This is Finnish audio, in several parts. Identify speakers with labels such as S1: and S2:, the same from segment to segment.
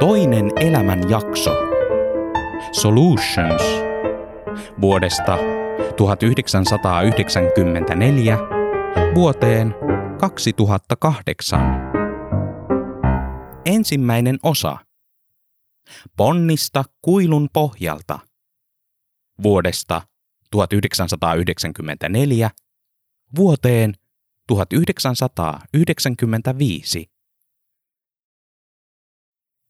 S1: Toinen elämän jakso. Solutions. Vuodesta 1994 vuoteen 2008. Ensimmäinen osa. Ponnista kuilun pohjalta. Vuodesta 1994 vuoteen 1995.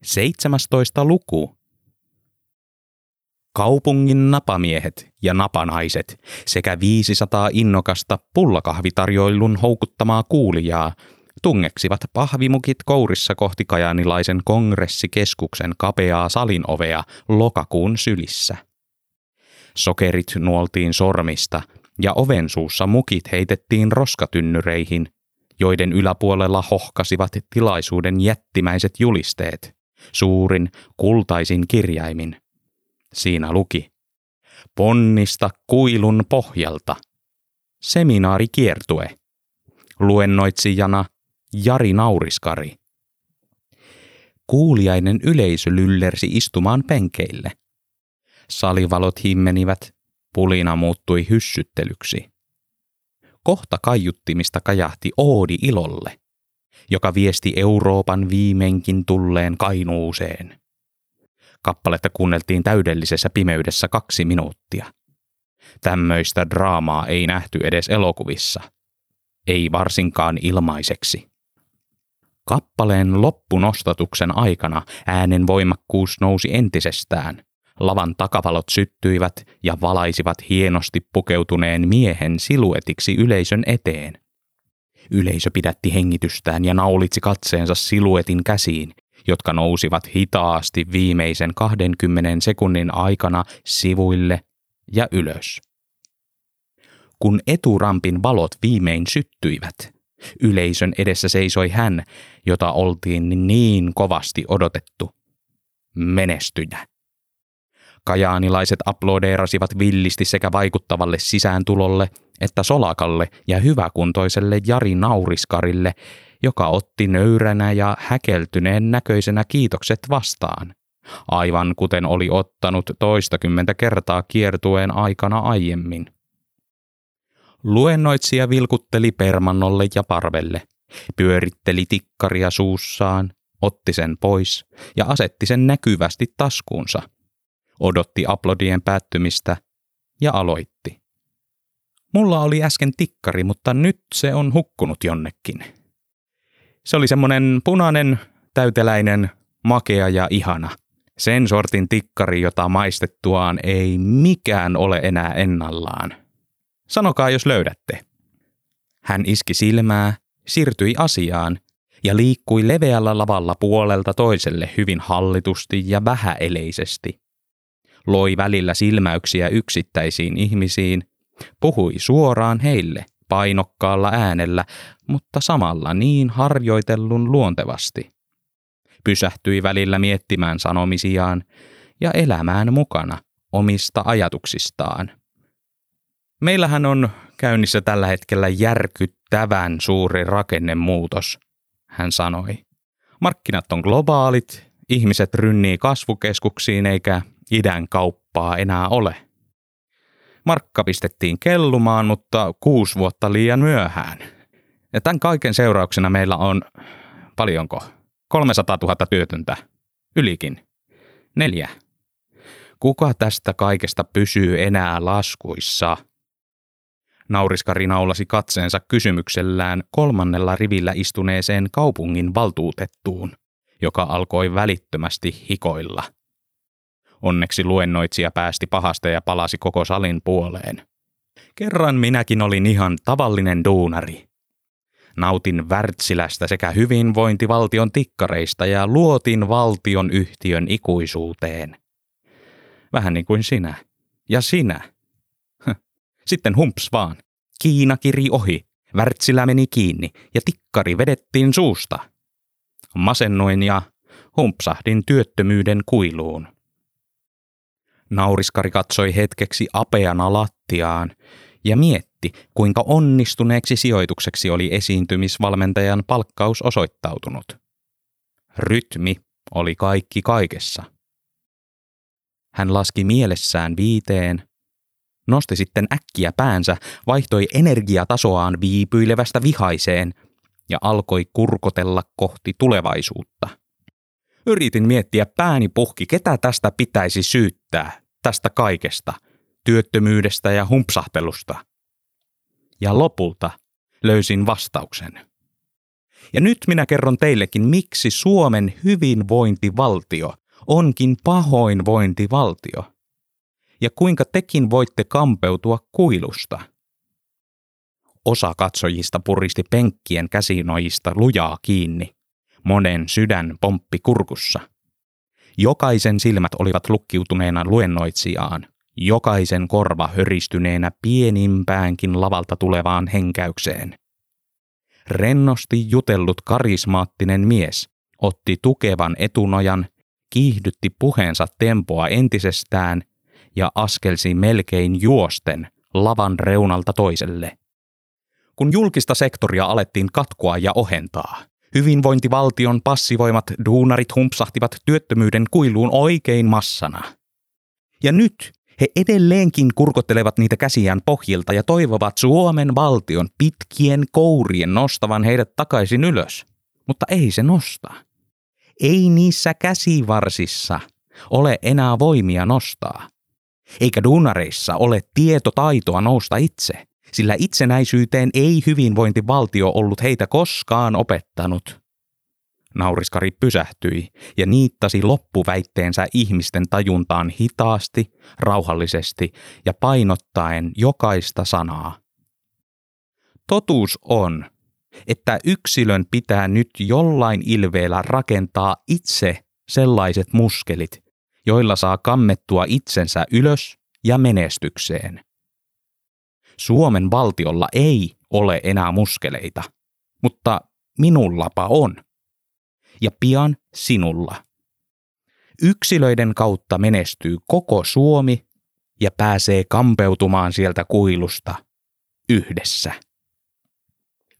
S1: 17. luku. Kaupungin napamiehet ja napanaiset sekä 500 innokasta pullakahvitarjoilun houkuttamaa kuulijaa tungeksivat pahvimukit kourissa kohti kajanilaisen kongressikeskuksen kapeaa salinovea lokakuun sylissä. Sokerit nuoltiin sormista ja oven suussa mukit heitettiin roskatynnyreihin, joiden yläpuolella hohkasivat tilaisuuden jättimäiset julisteet, suurin kultaisin kirjaimin. Siinä luki, ponnista kuilun pohjalta. Seminaarikiertue. Luennoitsijana Jari Nauriskari. Kuuliainen yleisö lyllersi istumaan penkeille. Salivalot himmenivät, pulina muuttui hyssyttelyksi. Kohta kaiuttimista kajahti Oodi ilolle, joka viesti Euroopan viimeinkin tulleen kainuuseen. Kappaletta kuunneltiin täydellisessä pimeydessä kaksi minuuttia. Tämmöistä draamaa ei nähty edes elokuvissa. Ei varsinkaan ilmaiseksi. Kappaleen loppunostatuksen aikana äänen voimakkuus nousi entisestään. Lavan takavalot syttyivät ja valaisivat hienosti pukeutuneen miehen siluetiksi yleisön eteen. Yleisö pidätti hengitystään ja naulitsi katseensa siluetin käsiin, jotka nousivat hitaasti viimeisen 20 sekunnin aikana sivuille ja ylös. Kun eturampin valot viimein syttyivät, yleisön edessä seisoi hän, jota oltiin niin kovasti odotettu. Menestyjä. Kajaanilaiset aplodeerasivat villisti sekä vaikuttavalle sisääntulolle että solakalle ja hyväkuntoiselle Jari Nauriskarille, joka otti nöyränä ja häkeltyneen näköisenä kiitokset vastaan, aivan kuten oli ottanut toistakymmentä kertaa kiertueen aikana aiemmin. Luennoitsija vilkutteli permannolle ja parvelle, pyöritteli tikkaria suussaan, otti sen pois ja asetti sen näkyvästi taskuunsa. Odotti aplodien päättymistä ja aloitti. Mulla oli äsken tikkari, mutta nyt se on hukkunut jonnekin. Se oli semmonen punainen, täyteläinen, makea ja ihana. Sen sortin tikkari, jota maistettuaan ei mikään ole enää ennallaan. Sanokaa, jos löydätte. Hän iski silmää, siirtyi asiaan ja liikkui leveällä lavalla puolelta toiselle hyvin hallitusti ja vähäeleisesti. Loi välillä silmäyksiä yksittäisiin ihmisiin, puhui suoraan heille painokkaalla äänellä, mutta samalla niin harjoitellun luontevasti. Pysähtyi välillä miettimään sanomisiaan ja elämään mukana omista ajatuksistaan. Meillähän on käynnissä tällä hetkellä järkyttävän suuri rakennemuutos, hän sanoi. Markkinat on globaalit, ihmiset rynnii kasvukeskuksiin eikä idän kauppaa enää ole. Markka pistettiin kellumaan, mutta kuusi vuotta liian myöhään. Ja tämän kaiken seurauksena meillä on, paljonko, 300 000 työtöntä, ylikin, neljä. Kuka tästä kaikesta pysyy enää laskuissa – Nauriskari naulasi katseensa kysymyksellään kolmannella rivillä istuneeseen kaupungin valtuutettuun, joka alkoi välittömästi hikoilla. Onneksi luennoitsija päästi pahasta ja palasi koko salin puoleen. Kerran minäkin olin ihan tavallinen duunari. Nautin Wärtsilästä sekä hyvinvointivaltion tikkareista ja luotin valtion yhtiön ikuisuuteen. Vähän niin kuin sinä. Ja sinä. Sitten humps vaan. Kiina kiri ohi, Wärtsilä meni kiinni ja tikkari vedettiin suusta. Masennoin ja humpsahdin työttömyyden kuiluun. Nauriskari katsoi hetkeksi apeana lattiaan ja mietti, kuinka onnistuneeksi sijoitukseksi oli esiintymisvalmentajan palkkaus osoittautunut. Rytmi, oli kaikki kaikessa. Hän laski mielessään viiteen, nosti sitten äkkiä päänsä, vaihtoi energiatasoaan viipyilevästä vihaiseen ja alkoi kurkotella kohti tulevaisuutta. Yritin miettiä pääni puhki, ketä tästä pitäisi syyttää, tästä kaikesta, työttömyydestä ja humpsahtelusta. Ja lopulta löysin vastauksen. Ja nyt minä kerron teillekin, miksi Suomen hyvinvointivaltio onkin pahoinvointivaltio. Ja kuinka tekin voitte kampeutua kuilusta. Osa katsojista puristi penkkien käsinojista lujaa kiinni. Monen sydän pomppi kurkussa. Jokaisen silmät olivat lukkiutuneena luennoitsijaan, jokaisen korva höristyneenä pienimpäänkin lavalta tulevaan henkäykseen. Rennosti jutellut karismaattinen mies otti tukevan etunojan, kiihdytti puheensa tempoa entisestään ja askelsi melkein juosten lavan reunalta toiselle. Kun julkista sektoria alettiin katkoa ja ohentaa, hyvinvointivaltion passivoimat duunarit humpsahtivat työttömyyden kuiluun oikein massana. Ja nyt he edelleenkin kurkottelevat niitä käsiään pohjilta ja toivovat Suomen valtion pitkien kourien nostavan heidät takaisin ylös. Mutta ei se nosta. Ei niissä käsivarsissa ole enää voimia nostaa. Eikä duunareissa ole tietotaitoa nousta itse, sillä itsenäisyyteen ei hyvinvointivaltio ollut heitä koskaan opettanut. Nauriskari pysähtyi ja niittasi loppuväitteensä ihmisten tajuntaan hitaasti, rauhallisesti ja painottaen jokaista sanaa. Totuus on, että yksilön pitää nyt jollain ilveellä rakentaa itse sellaiset muskelit, joilla saa kammettua itsensä ylös ja menestykseen. Suomen valtiolla ei ole enää muskeleita, mutta minullapa on ja pian sinulla. Yksilöiden kautta menestyy koko Suomi ja pääsee kampeutumaan sieltä kuilusta yhdessä.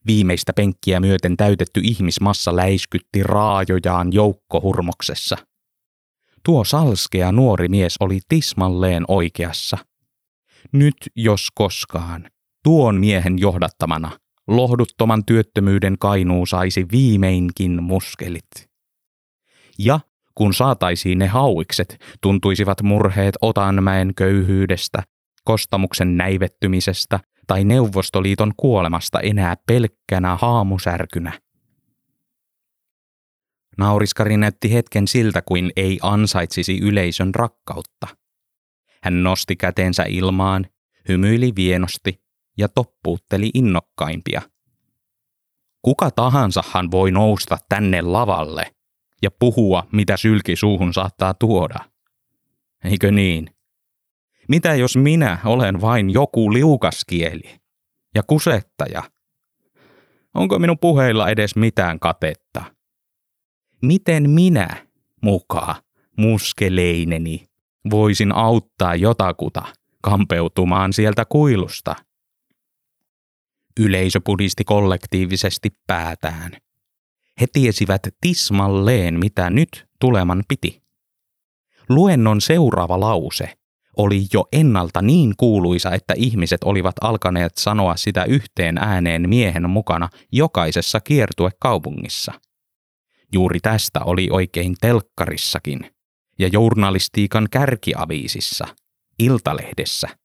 S1: Viimeistä penkkiä myöten täytetty ihmismassa läiskytti raajojaan joukkohurmoksessa. Tuo salskea nuori mies oli tismalleen oikeassa. Nyt jos koskaan, tuon miehen johdattamana, lohduttoman työttömyyden kainuu saisi viimeinkin muskelit. Ja kun saataisiin ne hauikset, tuntuisivat murheet Otanmäen köyhyydestä, kostamuksen näivettymisestä tai Neuvostoliiton kuolemasta enää pelkkänä haamusärkynä. Nauriskari näytti hetken siltä kuin ei ansaitsisi yleisön rakkautta. Hän nosti kätensä ilmaan, hymyili vienosti ja toppuutteli innokkaimpia. Kuka tahansahan voi nousta tänne lavalle ja puhua, mitä sylki suuhun saattaa tuoda. Eikö niin? Mitä jos minä olen vain joku liukaskieli ja kusettaja? Onko minun puheilla edes mitään katetta? Miten minä, mukaan, muskeleineni, voisin auttaa jotakuta kampeutumaan sieltä kuilusta – Yleisö pudisti kollektiivisesti päätään. He tiesivät tismalleen, mitä nyt tuleman piti. Luennon seuraava lause oli jo ennalta niin kuuluisa, että ihmiset olivat alkaneet sanoa sitä yhteen ääneen miehen mukana jokaisessa kiertuekaupungissa. Juuri tästä oli oikein telkkarissakin ja journalistiikan kärkiaviisissa, Iltalehdessä –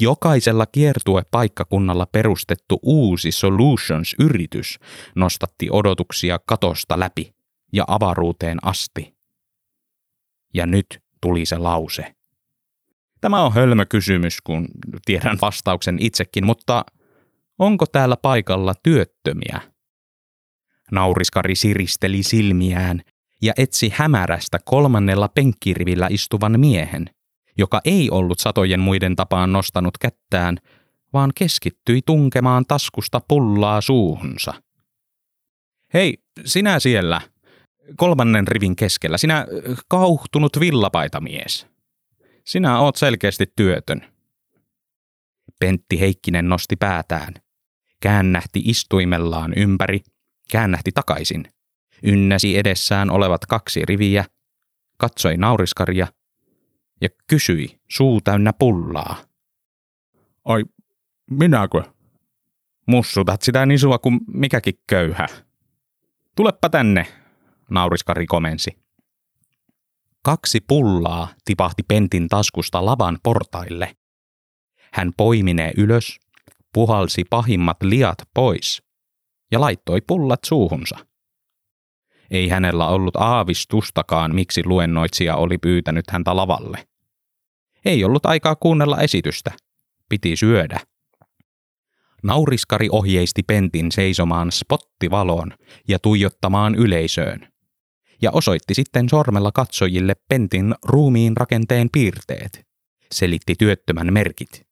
S1: Jokaisella kiertuepaikkakunnalla perustettu uusi Solutions-yritys nostatti odotuksia katosta läpi ja avaruuteen asti. Ja nyt tuli se lause. Tämä on hölmö kysymys, kun tiedän vastauksen itsekin, mutta onko täällä paikalla työttömiä? Nauriskari siristeli silmiään ja etsi hämärästä kolmannella penkkirivillä istuvan miehen – joka ei ollut satojen muiden tapaan nostanut kättään, vaan keskittyi tunkemaan taskusta pullaa suuhunsa. Hei, sinä siellä, kolmannen rivin keskellä, sinä kauhtunut villapaitamies. Sinä oot selkeästi työtön. Pentti Heikkinen nosti päätään. Käännähti istuimellaan ympäri, käännähti takaisin. Ynnäsi edessään olevat kaksi riviä, katsoi nauriskaria ja kysyi suu täynnä pullaa. Ai, minäkö? Mussutat sitä nisua kuin mikäkin köyhä. Tulepa tänne, nauriskari komensi. Kaksi pullaa tipahti Pentin taskusta lavan portaille. Hän poimi ne ylös, puhalsi pahimmat liat pois ja laittoi pullat suuhunsa. Ei hänellä ollut aavistustakaan, miksi luennoitsija oli pyytänyt häntä lavalle. Ei ollut aikaa kuunnella esitystä. Piti syödä. Nauriskari ohjeisti Pentin seisomaan spottivaloon ja tuijottamaan yleisöön. Ja osoitti sitten sormella katsojille Pentin ruumiin rakenteen piirteet. Selitti työttömän merkit.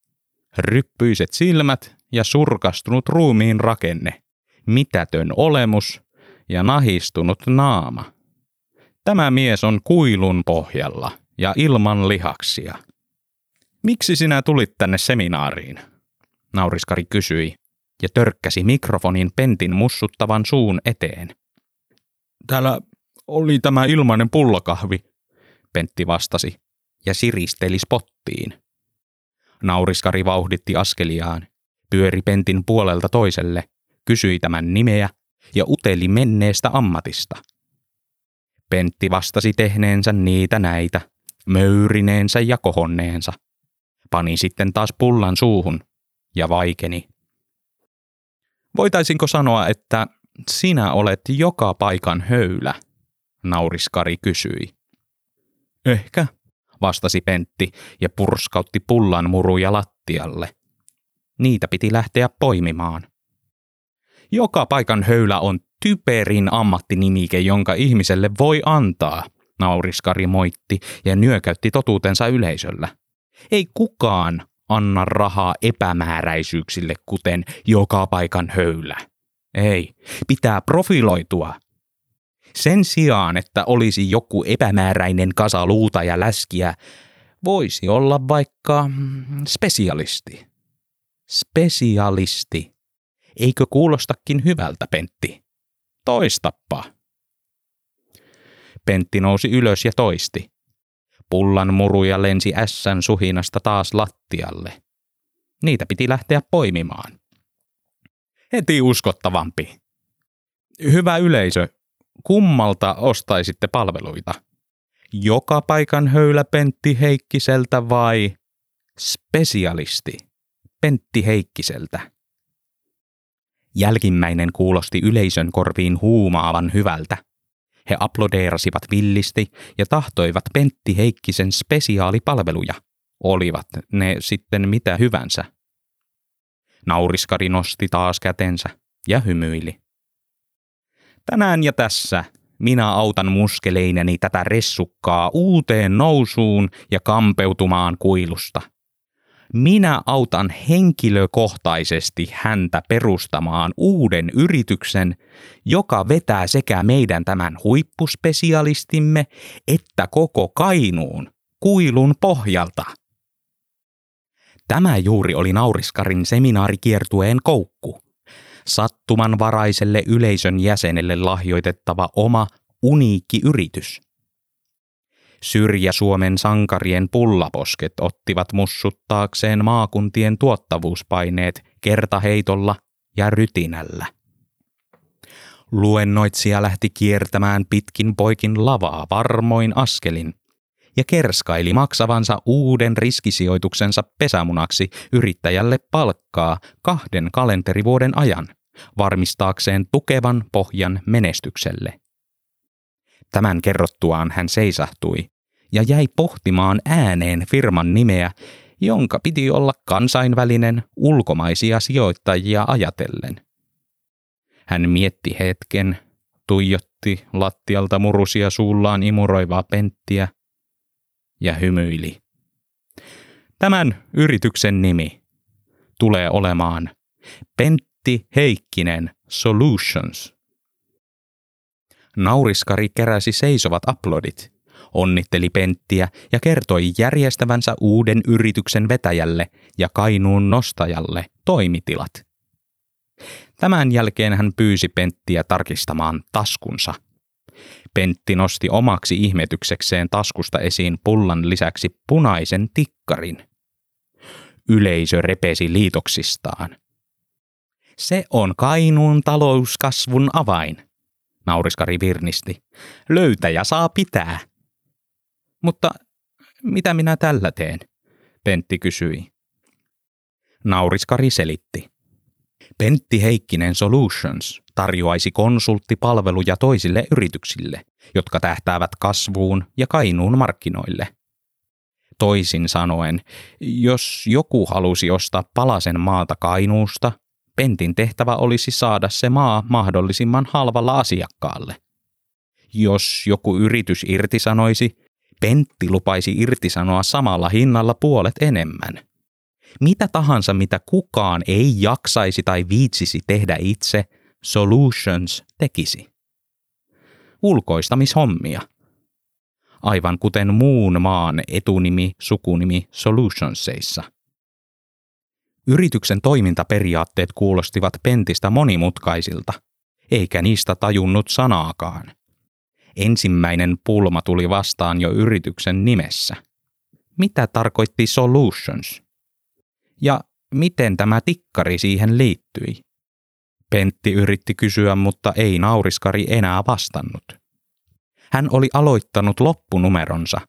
S1: Ryppyiset silmät ja surkastunut ruumiin rakenne. Mitätön olemus ja nahistunut naama. Tämä mies on kuilun pohjalla ja ilman lihaksia. Miksi sinä tulit tänne seminaariin? Nauriskari kysyi ja törkkäsi mikrofonin pentin mussuttavan suun eteen. Täällä oli tämä ilmainen pullakahvi, Pentti vastasi ja siristeli spottiin. Nauriskari vauhditti askeliaan, pyöri Pentin puolelta toiselle, kysyi tämän nimeä ja uteli menneestä ammatista. Pentti vastasi tehneensä niitä näitä, möyrineensä ja kohonneensa. Pani sitten taas pullan suuhun ja vaikeni. Voitaisinko sanoa, että sinä olet joka paikan höylä? Nauriskari kysyi. Ehkä, vastasi Pentti ja purskautti pullan muruja lattialle. Niitä piti lähteä poimimaan. Joka paikan höylä on typerin ammattinimike, jonka ihmiselle voi antaa, nauriskari moitti ja nyökäytti totuutensa yleisöllä. Ei kukaan anna rahaa epämääräisyyksille, kuten joka paikan höylä. Ei, pitää profiloitua. Sen sijaan, että olisi joku epämääräinen kasa luuta ja läskiä, voisi olla vaikka mm, spesialisti. Spesialisti. Eikö kuulostakin hyvältä, Pentti? Toistappa. Pentti nousi ylös ja toisti. Pullan muruja lensi ässän suhinasta taas lattialle. Niitä piti lähteä poimimaan. Heti uskottavampi. Hyvä yleisö, kummalta ostaisitte palveluita? Joka paikan höylä Pentti Heikkiseltä vai spesialisti Pentti Heikkiseltä? Jälkimmäinen kuulosti yleisön korviin huumaavan hyvältä. He aplodeerasivat villisti ja tahtoivat Pentti Heikkisen spesiaalipalveluja. Olivat ne sitten mitä hyvänsä. Nauriskari nosti taas kätensä ja hymyili. Tänään ja tässä minä autan muskeleineni tätä ressukkaa uuteen nousuun ja kampeutumaan kuilusta – minä autan henkilökohtaisesti häntä perustamaan uuden yrityksen, joka vetää sekä meidän tämän huippuspesialistimme että koko Kainuun kuilun pohjalta. Tämä juuri oli Nauriskarin seminaarikiertueen koukku. Sattumanvaraiselle yleisön jäsenelle lahjoitettava oma uniikki yritys – Syrjä-Suomen sankarien pullaposket ottivat mussuttaakseen maakuntien tuottavuuspaineet kertaheitolla ja rytinällä. Luennoitsija lähti kiertämään pitkin poikin lavaa varmoin askelin ja kerskaili maksavansa uuden riskisijoituksensa pesämunaksi yrittäjälle palkkaa kahden kalenterivuoden ajan varmistaakseen tukevan pohjan menestykselle. Tämän kerrottuaan hän seisahtui ja jäi pohtimaan ääneen firman nimeä, jonka piti olla kansainvälinen ulkomaisia sijoittajia ajatellen. Hän mietti hetken, tuijotti lattialta murusia suullaan imuroivaa penttiä ja hymyili. Tämän yrityksen nimi tulee olemaan Pentti Heikkinen Solutions. Nauriskari keräsi seisovat aplodit, onnitteli Penttiä ja kertoi järjestävänsä uuden yrityksen vetäjälle ja Kainuun nostajalle toimitilat. Tämän jälkeen hän pyysi Penttiä tarkistamaan taskunsa Pentti nosti omaksi ihmetyksekseen taskusta esiin pullan lisäksi punaisen tikkarin. Yleisö repesi liitoksistaan. Se on Kainuun talouskasvun avain, nauriskari virnisti. Löytäjä saa pitää. Mutta mitä minä tällä teen? Pentti kysyi. Nauriskari selitti. Pentti Heikkinen Solutions tarjoaisi konsulttipalveluja toisille yrityksille, jotka tähtäävät kasvuun ja Kainuun markkinoille. Toisin sanoen, jos joku halusi ostaa palasen maata Kainuusta, Pentin tehtävä olisi saada se maa mahdollisimman halvalla asiakkaalle. Jos joku yritys irtisanoisi, Pentti lupaisi irtisanoa samalla hinnalla puolet enemmän. Mitä tahansa, mitä kukaan ei jaksaisi tai viitsisi tehdä itse, Solutions tekisi. Ulkoistamishommia. Aivan kuten muun maan etunimi, sukunimi Solutionsseissa. Yrityksen toimintaperiaatteet kuulostivat Pentistä monimutkaisilta, eikä niistä tajunnut sanaakaan. Ensimmäinen pulma tuli vastaan jo yrityksen nimessä. Mitä tarkoitti solutions? Ja miten tämä tikkari siihen liittyi? Pentti yritti kysyä, mutta ei nauriskari enää vastannut. Hän oli aloittanut loppunumeronsa.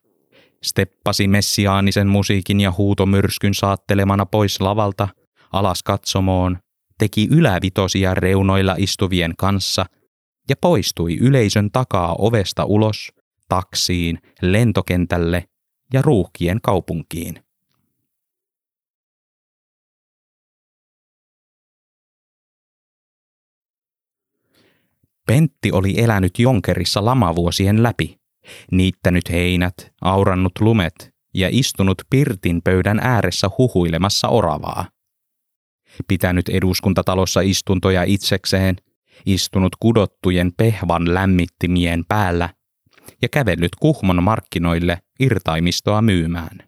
S1: Steppasi messiaanisen musiikin ja huutomyrskyn saattelemana pois lavalta, alas katsomoon, teki ylävitosia reunoilla istuvien kanssa ja poistui yleisön takaa ovesta ulos, taksiin, lentokentälle ja ruuhkien kaupunkiin. Pentti oli elänyt Jonkerissa lamavuosien läpi, niittänyt heinät, aurannut lumet ja istunut pirtin pöydän ääressä huhuilemassa oravaa. Pitänyt eduskuntatalossa istuntoja itsekseen, istunut kudottujen pehvan lämmittimien päällä ja kävellyt Kuhmon markkinoille irtaimistoa myymään.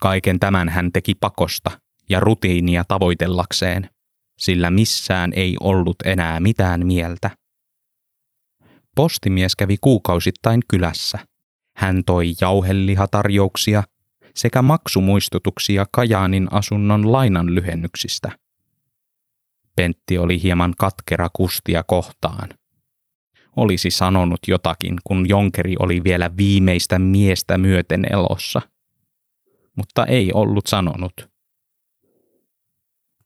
S1: Kaiken tämän hän teki pakosta ja rutiinia tavoitellakseen – sillä missään ei ollut enää mitään mieltä. Postimies kävi kuukausittain kylässä. Hän toi jauhelihatarjouksia sekä maksumuistutuksia Kajaanin asunnon lainan lyhennyksistä. Pentti oli hieman katkera kustia kohtaan. Olisi sanonut jotakin, kun Jonkeri oli vielä viimeistä miestä myöten elossa. Mutta ei ollut sanonut –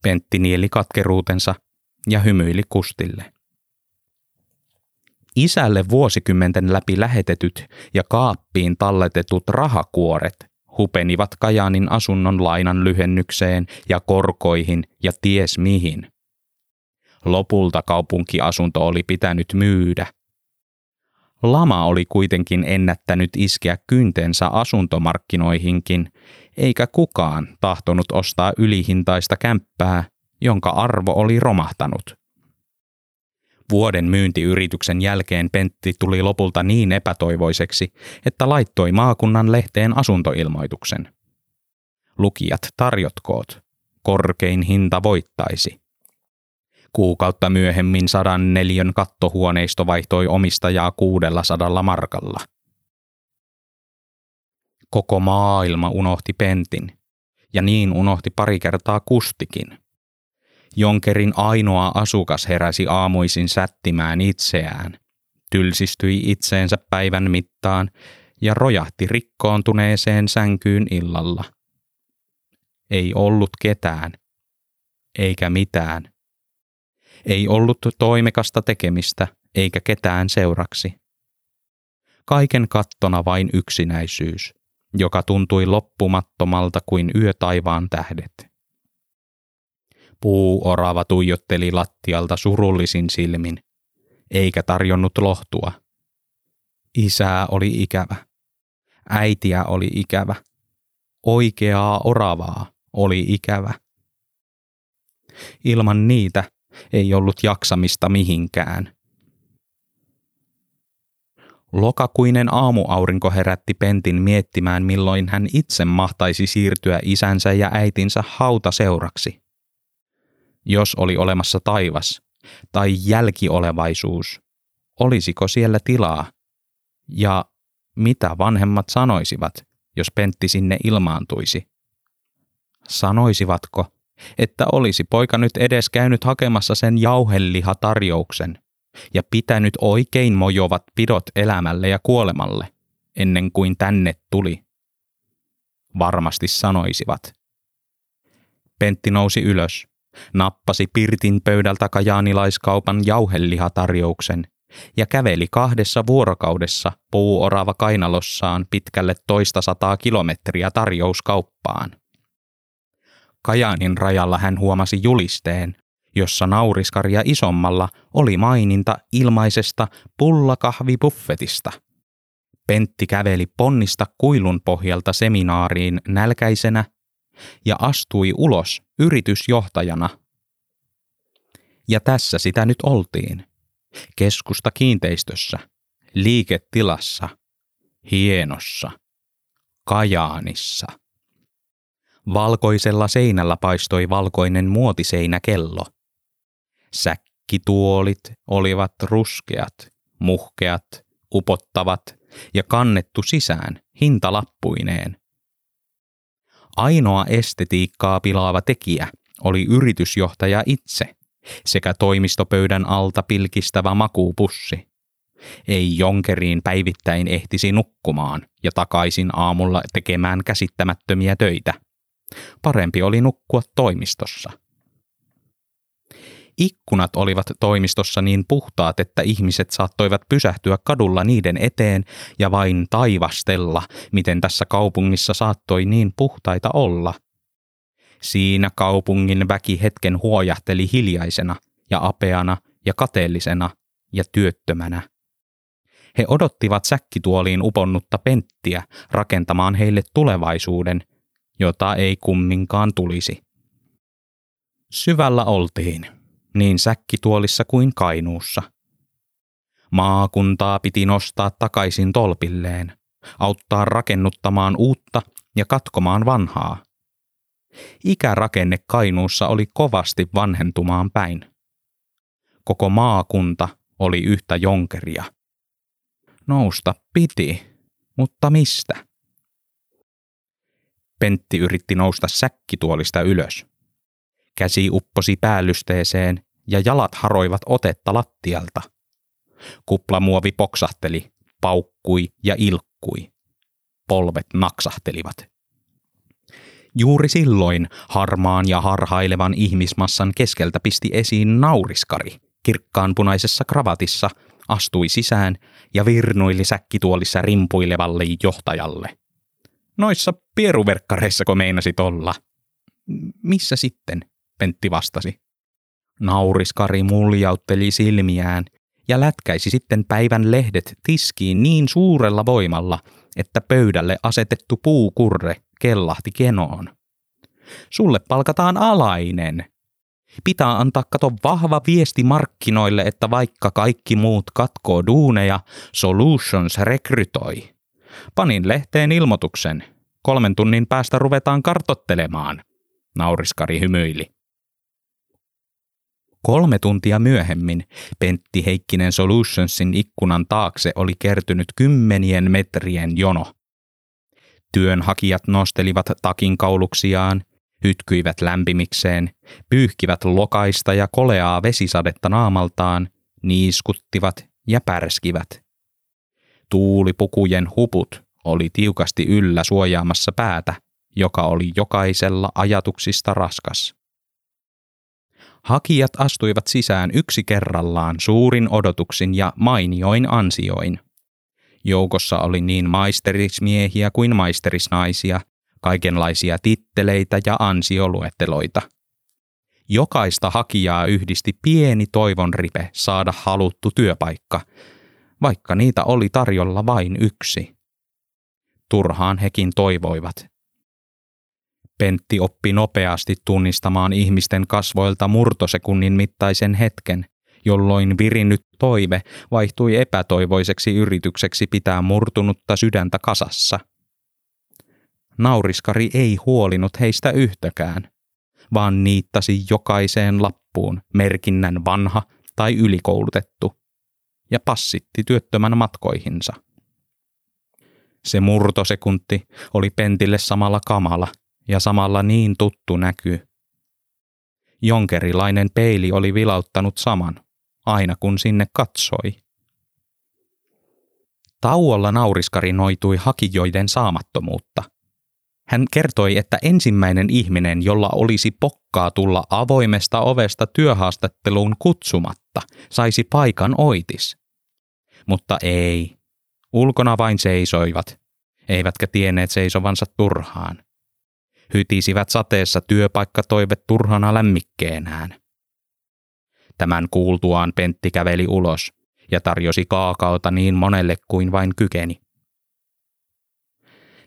S1: Pentti nieli katkeruutensa ja hymyili Kustille. Isälle vuosikymmenten läpi lähetetyt ja kaappiin talletetut rahakuoret hupenivat Kajaanin asunnon lainan lyhennykseen ja korkoihin ja ties mihin. Lopulta kaupunkiasunto oli pitänyt myydä. Lama oli kuitenkin ennättänyt iskeä kyntensä asuntomarkkinoihinkin eikä kukaan tahtonut ostaa ylihintaista kämppää, jonka arvo oli romahtanut. Vuoden myyntiyrityksen jälkeen Pentti tuli lopulta niin epätoivoiseksi, että laittoi maakunnan lehteen asuntoilmoituksen. Lukijat tarjotkoot. Korkein hinta voittaisi. Kuukautta myöhemmin sadan neljön kattohuoneisto vaihtoi omistajaa kuudella sadalla markalla – Koko maailma unohti Pentin, ja niin unohti pari kertaa Kustikin. Jonkerin ainoa asukas heräsi aamuisin sättimään itseään, tylsistyi itseensä päivän mittaan ja rojahti rikkoontuneeseen sänkyyn illalla. Ei ollut ketään, eikä mitään. Ei ollut toimekasta tekemistä, eikä ketään seuraksi. Kaiken kattona vain yksinäisyys joka tuntui loppumattomalta kuin yötaivaan tähdet. Puuorava tuijotteli lattialta surullisin silmin, eikä tarjonnut lohtua. Isää oli ikävä. Äitiä oli ikävä. Oikeaa oravaa oli ikävä. Ilman niitä ei ollut jaksamista mihinkään. Lokakuinen aamuaurinko herätti Pentin miettimään, milloin hän itse mahtaisi siirtyä isänsä ja äitinsä hautaseuraksi. Jos oli olemassa taivas tai jälkiolevaisuus, olisiko siellä tilaa ja mitä vanhemmat sanoisivat, jos Pentti sinne ilmaantuisi. Sanoisivatko, että olisi poika nyt edes käynyt hakemassa sen jauhelihatarjouksen ja pitänyt oikein mojovat pidot elämälle ja kuolemalle ennen kuin tänne tuli? Varmasti sanoisivat. Pentti nousi ylös, nappasi pirtin pöydältä kajaanilaiskaupan jauhelihatarjouksen ja käveli kahdessa vuorokaudessa puuorava kainalossaan pitkälle toista sataa kilometriä tarjouskauppaan. Kajaanin rajalla hän huomasi julisteen, jossa nauriskaria isommalla oli maininta ilmaisesta pullakahvibuffetista. Pentti käveli ponnista kuilun pohjalta seminaariin nälkäisenä ja astui ulos yritysjohtajana. Ja tässä sitä nyt oltiin. Keskusta kiinteistössä, liiketilassa, hienossa, Kajaanissa. Valkoisella seinällä paistoi valkoinen muotiseinäkello. Säkkituolit olivat ruskeat, muhkeat, upottavat ja kannettu sisään hintalappuineen. Ainoa estetiikkaa pilaava tekijä oli yritysjohtaja itse sekä toimistopöydän alta pilkistävä makuupussi. Ei jonkeriin päivittäin ehtisi nukkumaan ja takaisin aamulla tekemään käsittämättömiä töitä. Parempi oli nukkua toimistossa. Ikkunat olivat toimistossa niin puhtaat, että ihmiset saattoivat pysähtyä kadulla niiden eteen ja vain taivastella, miten tässä kaupungissa saattoi niin puhtaita olla. Siinä kaupungin väki hetken huojahteli hiljaisena ja apeana ja kateellisena ja työttömänä. He odottivat säkkituoliin uponnutta penttiä rakentamaan heille tulevaisuuden, jota ei kumminkaan tulisi. Syvällä oltiin niin säkkituolissa kuin Kainuussa. Maakuntaa piti nostaa takaisin tolpilleen, auttaa rakennuttamaan uutta ja katkomaan vanhaa. Ikärakenne Kainuussa oli kovasti vanhentumaan päin. Koko maakunta oli yhtä jonkeria. Nousta piti, mutta mistä? Pentti yritti nousta säkkituolista ylös. Käsi upposi päällysteeseen ja jalat haroivat otetta lattialta. Kuplamuovi poksahteli, paukkui ja ilkkui. Polvet naksahtelivat. Juuri silloin harmaan ja harhailevan ihmismassan keskeltä pisti esiin nauriskari, kirkkaanpunaisessa kravatissa, astui sisään ja virnuili säkkituolissa rimpuilevalle johtajalle. Noissa pieruverkkareissako meinasit olla? Missä sitten? Pentti vastasi. Nauriskari muljautteli silmiään ja lätkäisi sitten päivän lehdet tiskiin niin suurella voimalla, että pöydälle asetettu puukurre kellahti kenoon. Sulle palkataan alainen. Pitää antaa kato vahva viesti markkinoille, että vaikka kaikki muut katkoo duuneja, Solutions rekrytoi. Panin lehteen ilmoituksen. Kolmen tunnin päästä ruvetaan kartottelemaan. Nauriskari hymyili. Kolme tuntia myöhemmin Pentti Heikkinen Solutionsin ikkunan taakse oli kertynyt kymmenien metrien jono. Työnhakijat nostelivat takin kauluksiaan, hytkyivät lämpimikseen, pyyhkivät lokaista ja koleaa vesisadetta naamaltaan, niiskuttivat ja pärskivät. Tuulipukujen huput oli tiukasti yllä suojaamassa päätä, joka oli jokaisella ajatuksista raskas. Hakijat astuivat sisään yksi kerrallaan suurin odotuksin ja mainioin ansioin. Joukossa oli niin maisterismiehiä kuin maisterisnaisia, kaikenlaisia titteleitä ja ansioluetteloita. Jokaista hakijaa yhdisti pieni toivon ripe saada haluttu työpaikka, vaikka niitä oli tarjolla vain yksi. Turhaan hekin toivoivat. Pentti oppi nopeasti tunnistamaan ihmisten kasvoilta murtosekunnin mittaisen hetken, jolloin virinnyt toive vaihtui epätoivoiseksi yritykseksi pitää murtunutta sydäntä kasassa. Nauriskari ei huolinut heistä yhtäkään, vaan niittasi jokaiseen lappuun merkinnän vanha tai ylikoulutettu. ja passitti työttömän matkoihinsa. Se murtosekunti oli Pentille samalla kamala ja samalla niin tuttu näky. Jonkerilainen peili oli vilauttanut saman, aina kun sinne katsoi. Tauolla nauriskari noitui hakijoiden saamattomuutta. Hän kertoi, että ensimmäinen ihminen, jolla olisi pokkaa tulla avoimesta ovesta työhaastatteluun kutsumatta, saisi paikan oitis. Mutta ei. Ulkona vain seisoivat, eivätkä tienneet seisovansa turhaan. Hytisivät sateessa työpaikkatoive turhana lämmikkeenään. Tämän kuultuaan Pentti käveli ulos ja tarjosi kaakaota niin monelle kuin vain kykeni.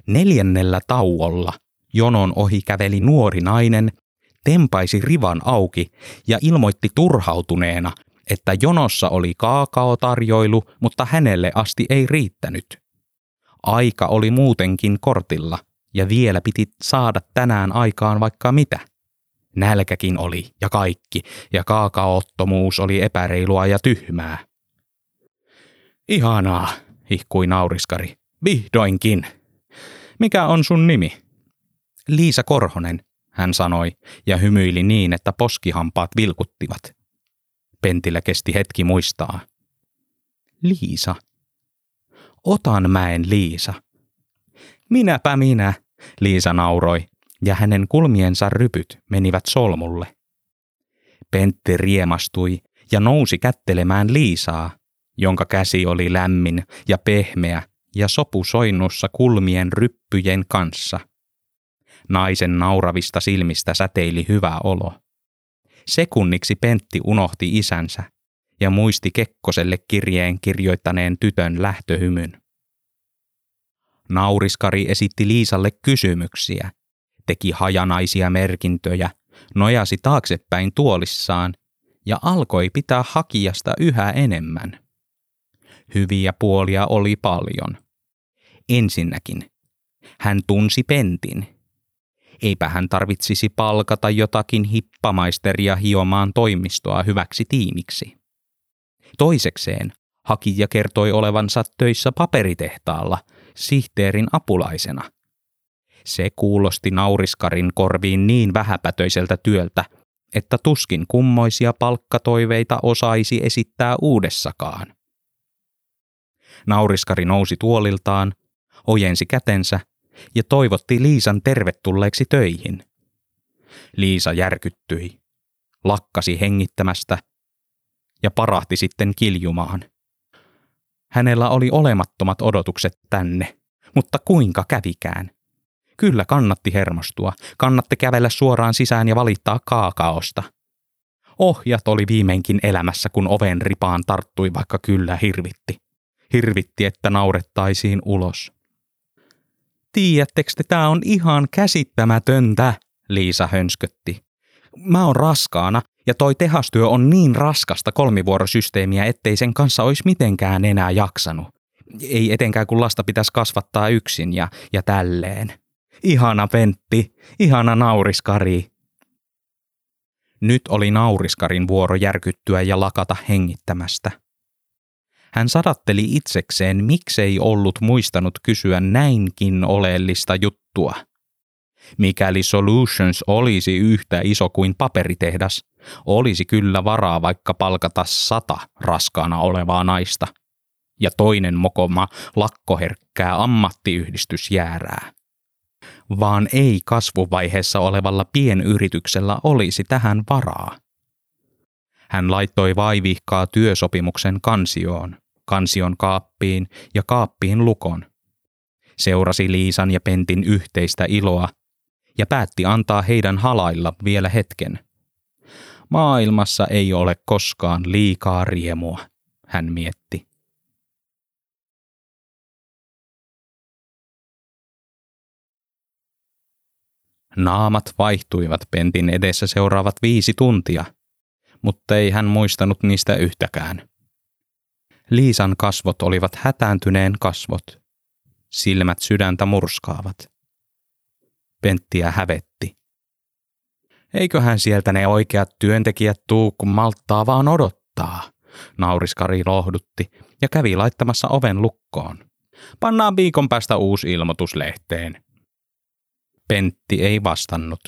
S1: Neljännellä tauolla jonon ohi käveli nuori nainen, tempaisi rivan auki ja ilmoitti turhautuneena, että jonossa oli kaakaotarjoilu, mutta hänelle asti ei riittänyt. Aika oli muutenkin kortilla ja vielä piti saada tänään aikaan vaikka mitä. Nälkäkin oli ja kaikki, ja kaakaottomuus oli epäreilua ja tyhmää. Ihanaa, hihkui nauriskari. Vihdoinkin. Mikä on sun nimi? Liisa Korhonen, hän sanoi ja hymyili niin, että poskihampaat vilkuttivat. Pentillä kesti hetki muistaa. Liisa. Otan mäen Liisa. Minäpä minä, Liisa nauroi, ja hänen kulmiensa rypyt menivät solmulle. Pentti riemastui ja nousi kättelemään Liisaa, jonka käsi oli lämmin ja pehmeä ja sopusoinnussa kulmien ryppyjen kanssa. Naisen nauravista silmistä säteili hyvä olo. Sekunniksi Pentti unohti isänsä ja muisti Kekkoselle kirjeen kirjoittaneen tytön lähtöhymyn. Nauriskari esitti Liisalle kysymyksiä, teki hajanaisia merkintöjä, nojasi taaksepäin tuolissaan ja alkoi pitää hakijasta yhä enemmän. Hyviä puolia oli paljon. Ensinnäkin, hän tunsi Pentin. Eipä hän tarvitsisi palkata jotakin hippamaisteria hiomaan toimistoa hyväksi tiimiksi. Toisekseen, hakija kertoi olevansa töissä paperitehtaalla sihteerin apulaisena. Se kuulosti nauriskarin korviin niin vähäpätöiseltä työltä, että tuskin kummoisia palkkatoiveita osaisi esittää uudessakaan. Nauriskari nousi tuoliltaan, ojensi kätensä ja toivotti Liisan tervetulleeksi töihin. Liisa järkyttyi, lakkasi hengittämästä ja parahti sitten kiljumaan. Hänellä oli olemattomat odotukset tänne, mutta kuinka kävikään? Kyllä kannatti hermostua, kannatti kävellä suoraan sisään ja valittaa kaakaosta. Ohjat oli viimeinkin elämässä, kun oven ripaan tarttui, vaikka kyllä hirvitti. Hirvitti, että naurettaisiin ulos. Tiedättekö te, tää on ihan käsittämätöntä, Liisa hönskötti. Mä oon raskaana ja toi tehastyö on niin raskasta kolmivuorosysteemiä, ettei sen kanssa olisi mitenkään enää jaksanut. Ei etenkään kun lasta pitäisi kasvattaa yksin ja, ja tälleen. Ihana Pentti, ihana nauriskari. Nyt oli nauriskarin vuoro järkyttyä ja lakata hengittämästä. Hän sadatteli itsekseen, miksei ollut muistanut kysyä näinkin oleellista juttua. Mikäli Solutions olisi yhtä iso kuin paperitehdas, olisi kyllä varaa vaikka palkata sata raskaana olevaa naista. Ja toinen mokoma lakkoherkkää ammattiyhdistysjäärää. Vaan ei kasvuvaiheessa olevalla pienyrityksellä olisi tähän varaa. Hän laittoi vaivihkaa työsopimuksen kansioon, kansion kaappiin ja kaappiin lukon. Seurasi Liisan ja Pentin yhteistä iloa ja päätti antaa heidän halailla vielä hetken. Maailmassa ei ole koskaan liikaa riemua, hän mietti. Naamat vaihtuivat Pentin edessä seuraavat viisi tuntia – mutta ei hän muistanut niistä yhtäkään. Liisan kasvot olivat hätääntyneen kasvot. Silmät sydäntä murskaavat. Penttiä hävetti. Eiköhän sieltä ne oikeat työntekijät tuu, kun malttaa vaan odottaa, Nauriskari lohdutti ja kävi laittamassa oven lukkoon. Pannaan viikon päästä uusi ilmoitus lehteen. Pentti ei vastannut.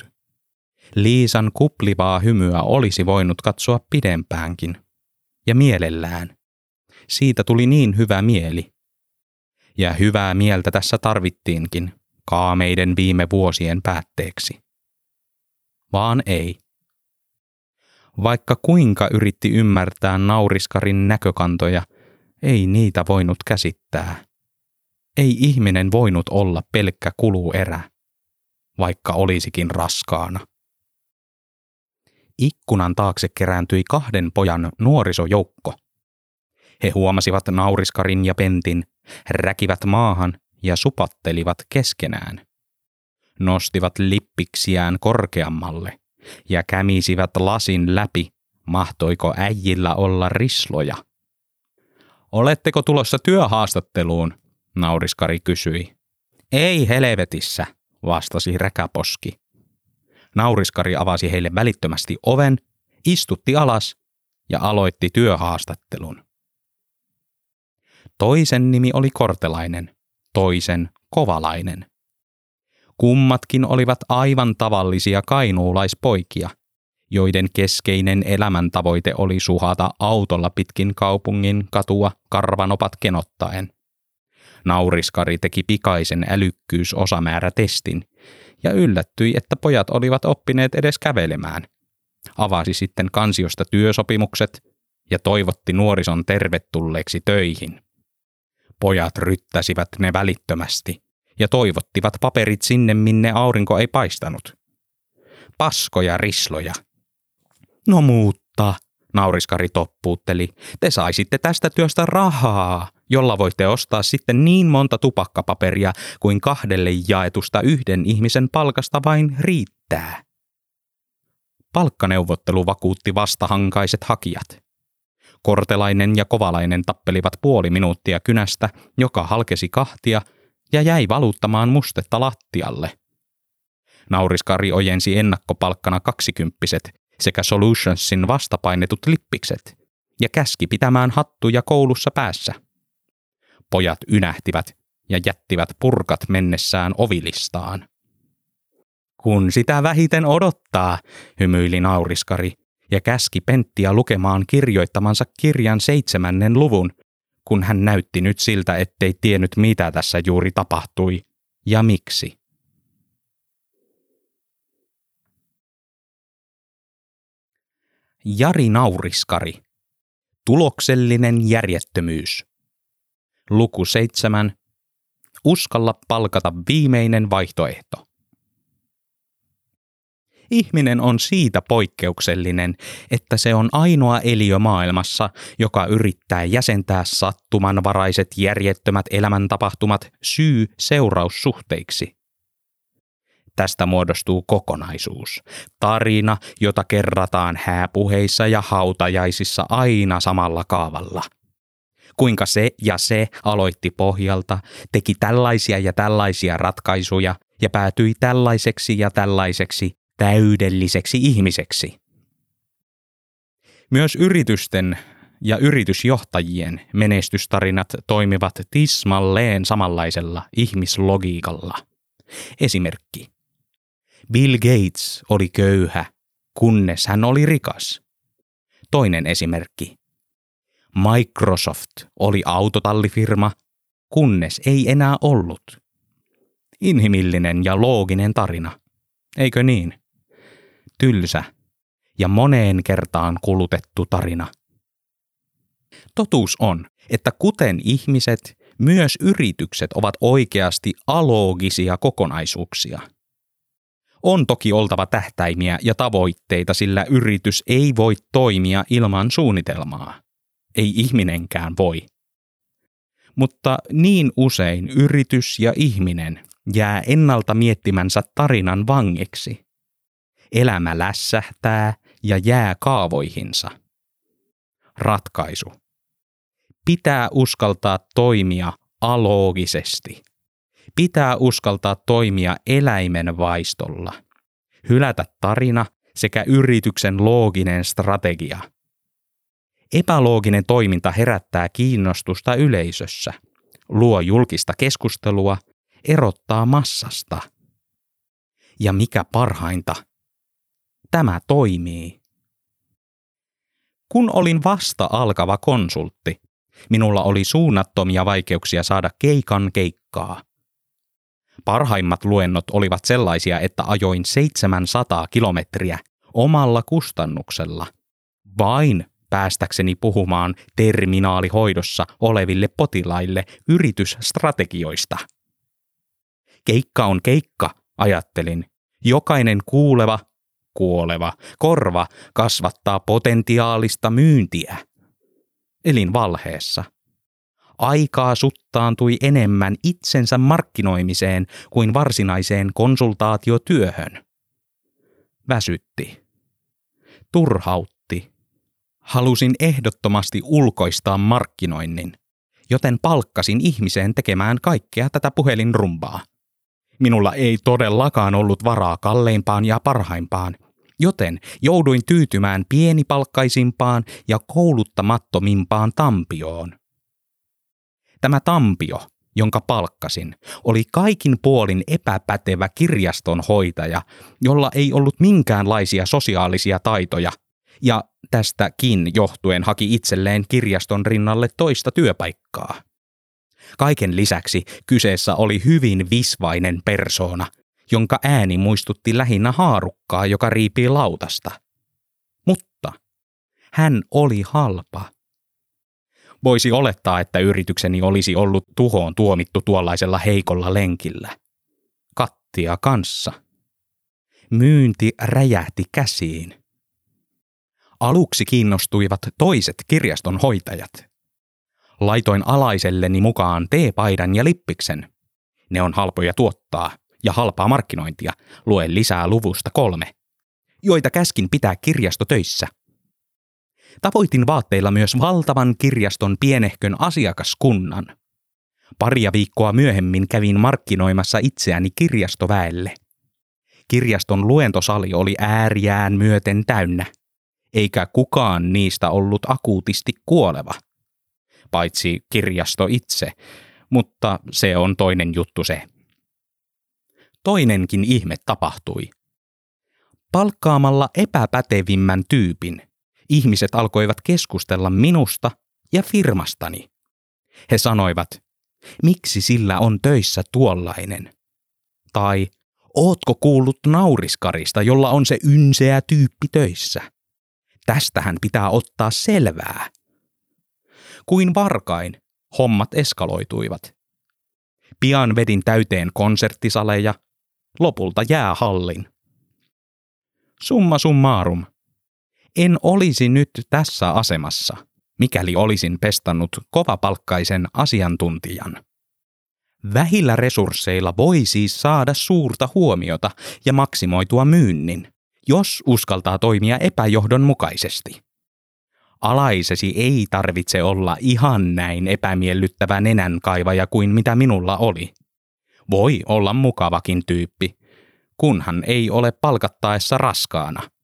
S1: Liisan kuplivaa hymyä olisi voinut katsoa pidempäänkin. Ja mielellään. Siitä tuli niin hyvä mieli. Ja hyvää mieltä tässä tarvittiinkin, kaameiden viime vuosien päätteeksi. Vaan ei. Vaikka kuinka yritti ymmärtää nauriskarin näkökantoja, ei niitä voinut käsittää. Ei ihminen voinut olla pelkkä kuluerä, vaikka olisikin raskaana. Ikkunan taakse kerääntyi kahden pojan nuorisojoukko. He huomasivat nauriskarin ja pentin, räkivät maahan ja supattelivat keskenään. Nostivat lippiksiään korkeammalle ja kämisivät lasin läpi, mahtoiko äijillä olla risloja. Oletteko tulossa työhaastatteluun? Nauriskari kysyi. Ei helvetissä, vastasi räkäposki. Nauriskari avasi heille välittömästi oven, istutti alas ja aloitti työhaastattelun. Toisen nimi oli Kortelainen, toisen Kovalainen. Kummatkin olivat aivan tavallisia kainuulaispoikia, joiden keskeinen elämäntavoite oli suhata autolla pitkin kaupungin katua karvanopat kenottaen. Nauriskari teki pikaisen älykkyysosamäärätestin ja yllättyi, että pojat olivat oppineet edes kävelemään. Avasi sitten kansiosta työsopimukset ja toivotti nuorison tervetulleeksi töihin. Pojat ryttäsivät ne välittömästi ja toivottivat paperit sinne, minne aurinko ei paistanut. Paskoja risloja. No muutta, nauriskari toppuutteli. Te saisitte tästä työstä rahaa, jolla voitte ostaa sitten niin monta tupakkapaperia kuin kahdelle jaetusta yhden ihmisen palkasta vain riittää. Palkkaneuvottelu vakuutti vastahankaiset hakijat. Kortelainen ja Kovalainen tappelivat puoli minuuttia kynästä, joka halkesi kahtia ja jäi valuttamaan mustetta lattialle. Nauriskari ojensi ennakkopalkkana kaksikymppiset sekä Solutionsin vastapainetut lippikset ja käski pitämään hattuja koulussa päässä. Pojat ynähtivät ja jättivät purkat mennessään ovilistaan. Kun sitä vähiten odottaa, hymyili nauriskari ja käski Penttiä lukemaan kirjoittamansa kirjan seitsemännen luvun, kun hän näytti nyt siltä, ettei tiennyt mitä tässä juuri tapahtui ja miksi. Jari Nauriskari. Tuloksellinen järjettömyys. Luku 7. Uskalla palkata viimeinen vaihtoehto. Ihminen on siitä poikkeuksellinen, että se on ainoa eliö maailmassa, joka yrittää jäsentää sattumanvaraiset järjettömät elämäntapahtumat syy-seuraussuhteiksi. Tästä muodostuu kokonaisuus. Tarina, jota kerrataan hääpuheissa ja hautajaisissa aina samalla kaavalla. Kuinka se ja se aloitti pohjalta, teki tällaisia ja tällaisia ratkaisuja ja päätyi tällaiseksi ja tällaiseksi täydelliseksi ihmiseksi. Myös yritysten ja yritysjohtajien menestystarinat toimivat tismalleen samanlaisella ihmislogiikalla. Esimerkki. Bill Gates oli köyhä, kunnes hän oli rikas. Toinen esimerkki. Microsoft oli autotallifirma, kunnes ei enää ollut. Inhimillinen ja looginen tarina. Eikö niin? Tylsä ja moneen kertaan kulutettu tarina. Totuus on, että kuten ihmiset, myös yritykset ovat oikeasti aloogisia kokonaisuuksia – on toki oltava tähtäimiä ja tavoitteita, sillä yritys ei voi toimia ilman suunnitelmaa. Ei ihminenkään voi. Mutta niin usein yritys ja ihminen jää ennalta miettimänsä tarinan vangiksi. Elämä lässähtää ja jää kaavoihinsa. Ratkaisu. Pitää uskaltaa toimia aloogisesti – Pitää uskaltaa toimia eläimen vaistolla. Hylätä tarina sekä yrityksen looginen strategia. Epälooginen toiminta herättää kiinnostusta yleisössä, luo julkista keskustelua, erottaa massasta. Ja mikä parhainta, tämä toimii. Kun olin vasta alkava konsultti, minulla oli suunnattomia vaikeuksia saada keikan keikkaa. Parhaimmat luennot olivat sellaisia, että ajoin 700 kilometriä omalla kustannuksella. Vain päästäkseni puhumaan terminaalihoidossa oleville potilaille yritysstrategioista. Keikka on keikka, ajattelin. Jokainen kuuleva, kuoleva korva kasvattaa potentiaalista myyntiä. Elin valheessa. Aikaa suttaantui enemmän itsensä markkinoimiseen kuin varsinaiseen konsultaatiotyöhön. Väsytti. Turhautti. Halusin ehdottomasti ulkoistaa markkinoinnin, joten palkkasin ihmiseen tekemään kaikkea tätä puhelinrumbaa. Minulla ei todellakaan ollut varaa kalleimpaan ja parhaimpaan, joten jouduin tyytymään pienipalkkaisimpaan ja kouluttamattomimpaan tampioon. Tämä tampio, jonka palkkasin, oli kaikin puolin epäpätevä kirjastonhoitaja, jolla ei ollut minkäänlaisia sosiaalisia taitoja, ja tästäkin johtuen haki itselleen kirjaston rinnalle toista työpaikkaa. Kaiken lisäksi kyseessä oli hyvin visvainen persoona, jonka ääni muistutti lähinnä haarukkaa, joka riipii lautasta. Mutta hän oli halpa. Voisi olettaa, että yritykseni olisi ollut tuhoon tuomittu tuollaisella heikolla lenkillä. Kattia kanssa. Myynti räjähti käsiin. Aluksi kiinnostuivat toiset kirjaston hoitajat. Laitoin alaiselleni mukaan teepaidan ja lippiksen. Ne on halpoja tuottaa ja halpaa markkinointia. Lue lisää luvusta kolme. Joita käskin pitää kirjastotöissä – Tavoitin vaatteilla myös valtavan kirjaston pienehkön asiakaskunnan. Paria viikkoa myöhemmin kävin markkinoimassa itseäni kirjastoväelle. Kirjaston luentosali oli ääriään myöten täynnä, eikä kukaan niistä ollut akuutisti kuoleva. Paitsi kirjasto itse, mutta se on toinen juttu se. Toinenkin ihme tapahtui. Palkkaamalla epäpätevimmän tyypin – ihmiset alkoivat keskustella minusta ja firmastani. He sanoivat, miksi sillä on töissä tuollainen? Tai, ootko kuullut nauriskarista, jolla on se ynseä tyyppi töissä? Tästähän pitää ottaa selvää. Kuin varkain, hommat eskaloituivat. Pian vedin täyteen konserttisaleja, lopulta jäähallin. Summa summarum, en olisi nyt tässä asemassa, mikäli olisin pestannut kovapalkkaisen asiantuntijan. Vähillä resursseilla voi siis saada suurta huomiota ja maksimoitua myynnin, jos uskaltaa toimia epäjohdonmukaisesti. Alaisesi ei tarvitse olla ihan näin epämiellyttävä nenänkaivaja kuin mitä minulla oli. Voi olla mukavakin tyyppi, kunhan ei ole palkattaessa raskaana –